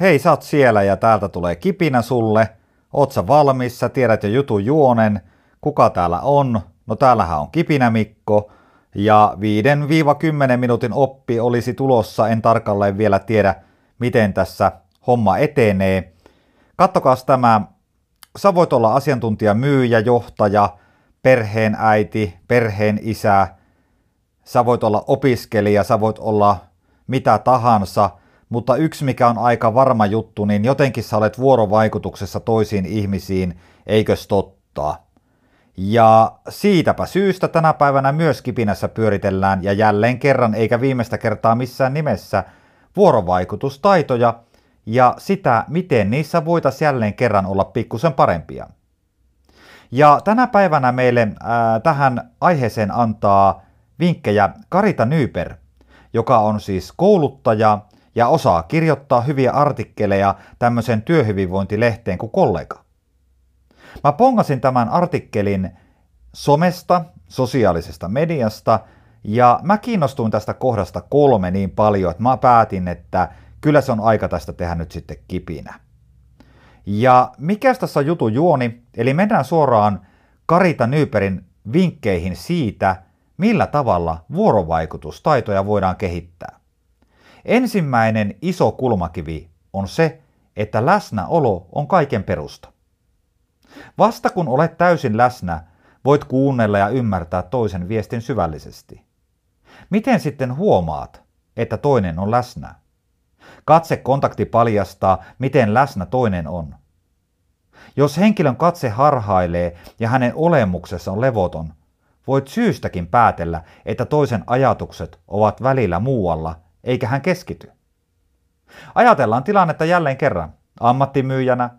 hei sä oot siellä ja täältä tulee kipinä sulle, oot sä valmis, sä tiedät jo jutun juonen, kuka täällä on, no täällähän on kipinä Mikko, ja 5-10 minuutin oppi olisi tulossa, en tarkalleen vielä tiedä, miten tässä homma etenee. Kattokaas tämä, sä voit olla asiantuntija, myyjä, johtaja, perheen äiti, perheen isä, sä voit olla opiskelija, sä voit olla mitä tahansa, mutta yksi mikä on aika varma juttu, niin jotenkin sä olet vuorovaikutuksessa toisiin ihmisiin, eikös totta? Ja siitäpä syystä tänä päivänä myös kipinässä pyöritellään ja jälleen kerran eikä viimeistä kertaa missään nimessä vuorovaikutustaitoja ja sitä, miten niissä voitaisiin jälleen kerran olla pikkusen parempia. Ja tänä päivänä meille ää, tähän aiheeseen antaa vinkkejä Karita Nyper, joka on siis kouluttaja ja osaa kirjoittaa hyviä artikkeleja tämmöiseen työhyvinvointilehteen kuin kollega. Mä pongasin tämän artikkelin somesta, sosiaalisesta mediasta, ja mä kiinnostuin tästä kohdasta kolme niin paljon, että mä päätin, että kyllä se on aika tästä tehdä nyt sitten kipinä. Ja mikä tässä on juoni? Eli mennään suoraan Karita Nyyperin vinkkeihin siitä, millä tavalla vuorovaikutustaitoja voidaan kehittää. Ensimmäinen iso kulmakivi on se, että läsnäolo on kaiken perusta. Vasta kun olet täysin läsnä, voit kuunnella ja ymmärtää toisen viestin syvällisesti. Miten sitten huomaat, että toinen on läsnä? Katse kontakti paljastaa, miten läsnä toinen on. Jos henkilön katse harhailee ja hänen olemuksessa on levoton, voit syystäkin päätellä, että toisen ajatukset ovat välillä muualla, eikä hän keskity. Ajatellaan tilannetta jälleen kerran. Ammattimyyjänä,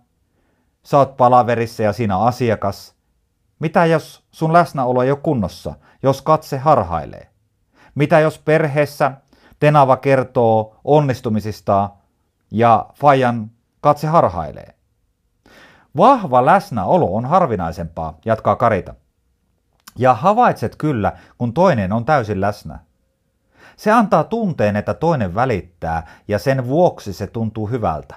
sä oot palaverissa ja siinä asiakas. Mitä jos sun läsnäolo ei ole kunnossa, jos katse harhailee? Mitä jos perheessä Tenava kertoo onnistumisista ja Fajan katse harhailee? Vahva läsnäolo on harvinaisempaa, jatkaa Karita. Ja havaitset kyllä, kun toinen on täysin läsnä. Se antaa tunteen, että toinen välittää ja sen vuoksi se tuntuu hyvältä.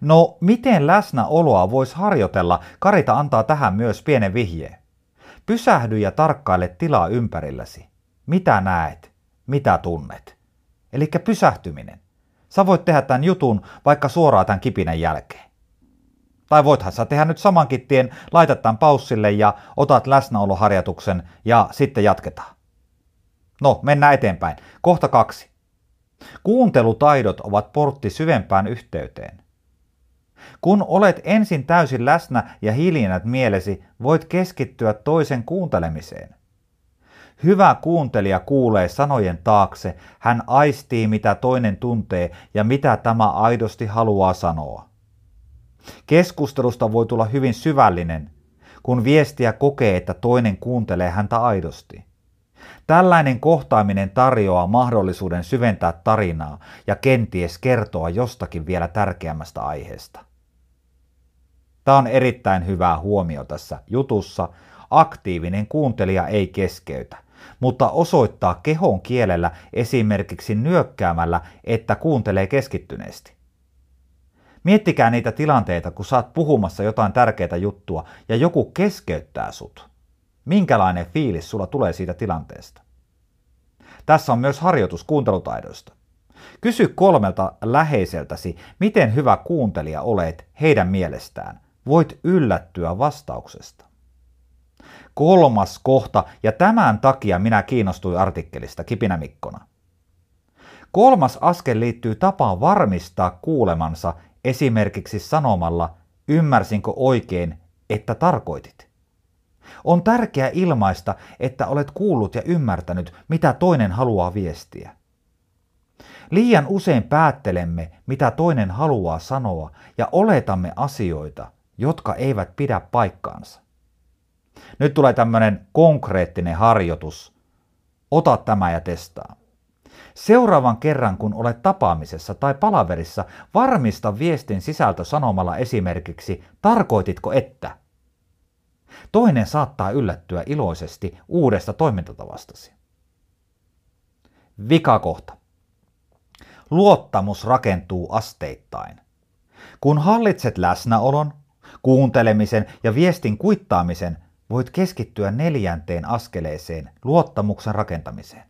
No, miten läsnäoloa voisi harjoitella? Karita antaa tähän myös pienen vihjeen. Pysähdy ja tarkkaile tilaa ympärilläsi. Mitä näet? Mitä tunnet? Eli pysähtyminen. Sä voit tehdä tämän jutun vaikka suoraan tämän kipinän jälkeen. Tai voithan sä tehdä nyt samankin tien, laitat tämän paussille ja otat läsnäoloharjoituksen ja sitten jatketaan. No, mennään eteenpäin. Kohta kaksi. Kuuntelutaidot ovat portti syvempään yhteyteen. Kun olet ensin täysin läsnä ja hiljennät mielesi, voit keskittyä toisen kuuntelemiseen. Hyvä kuuntelija kuulee sanojen taakse, hän aistii mitä toinen tuntee ja mitä tämä aidosti haluaa sanoa. Keskustelusta voi tulla hyvin syvällinen, kun viestiä kokee, että toinen kuuntelee häntä aidosti. Tällainen kohtaaminen tarjoaa mahdollisuuden syventää tarinaa ja kenties kertoa jostakin vielä tärkeämmästä aiheesta. Tämä on erittäin hyvä huomio tässä jutussa. Aktiivinen kuuntelija ei keskeytä, mutta osoittaa kehon kielellä esimerkiksi nyökkäämällä, että kuuntelee keskittyneesti. Miettikää niitä tilanteita, kun saat puhumassa jotain tärkeää juttua ja joku keskeyttää sut. Minkälainen fiilis sulla tulee siitä tilanteesta? Tässä on myös harjoitus kuuntelutaidoista. Kysy kolmelta läheiseltäsi, miten hyvä kuuntelija olet heidän mielestään. Voit yllättyä vastauksesta. Kolmas kohta, ja tämän takia minä kiinnostuin artikkelista Kipinämikkona. Kolmas askel liittyy tapaan varmistaa kuulemansa esimerkiksi sanomalla, ymmärsinkö oikein, että tarkoitit. On tärkeää ilmaista, että olet kuullut ja ymmärtänyt, mitä toinen haluaa viestiä. Liian usein päättelemme, mitä toinen haluaa sanoa, ja oletamme asioita, jotka eivät pidä paikkaansa. Nyt tulee tämmöinen konkreettinen harjoitus. Ota tämä ja testaa. Seuraavan kerran, kun olet tapaamisessa tai palaverissa, varmista viestin sisältö sanomalla esimerkiksi, tarkoititko että? Toinen saattaa yllättyä iloisesti uudesta toimintatavastasi. Vikakohta. luottamus rakentuu asteittain. Kun hallitset läsnäolon, kuuntelemisen ja viestin kuittaamisen, voit keskittyä neljänteen askeleeseen luottamuksen rakentamiseen.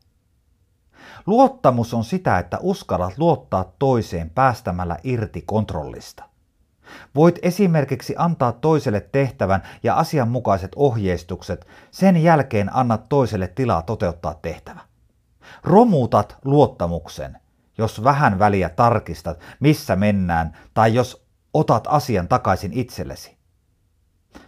Luottamus on sitä, että uskallat luottaa toiseen päästämällä irti kontrollista. Voit esimerkiksi antaa toiselle tehtävän ja asianmukaiset ohjeistukset, sen jälkeen annat toiselle tilaa toteuttaa tehtävä. Romutat luottamuksen, jos vähän väliä tarkistat, missä mennään, tai jos otat asian takaisin itsellesi.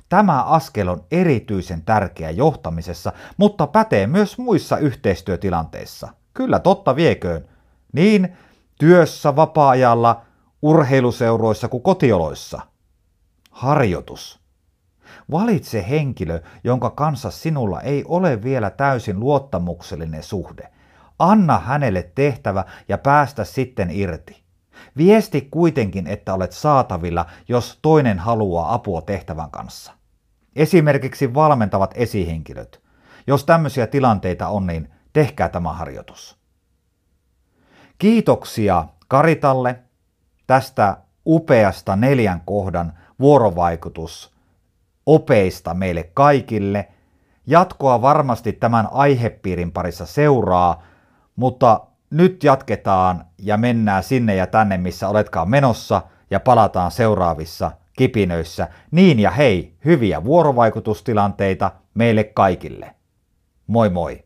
Tämä askel on erityisen tärkeä johtamisessa, mutta pätee myös muissa yhteistyötilanteissa. Kyllä totta vieköön. Niin työssä, vapaa-ajalla, urheiluseuroissa kuin kotioloissa. Harjoitus. Valitse henkilö, jonka kanssa sinulla ei ole vielä täysin luottamuksellinen suhde. Anna hänelle tehtävä ja päästä sitten irti. Viesti kuitenkin, että olet saatavilla, jos toinen haluaa apua tehtävän kanssa. Esimerkiksi valmentavat esihenkilöt. Jos tämmöisiä tilanteita on, niin tehkää tämä harjoitus. Kiitoksia Karitalle tästä upeasta neljän kohdan vuorovaikutus opeista meille kaikille. Jatkoa varmasti tämän aihepiirin parissa seuraa, mutta nyt jatketaan ja mennään sinne ja tänne, missä oletkaan menossa ja palataan seuraavissa kipinöissä. Niin ja hei, hyviä vuorovaikutustilanteita meille kaikille. Moi moi!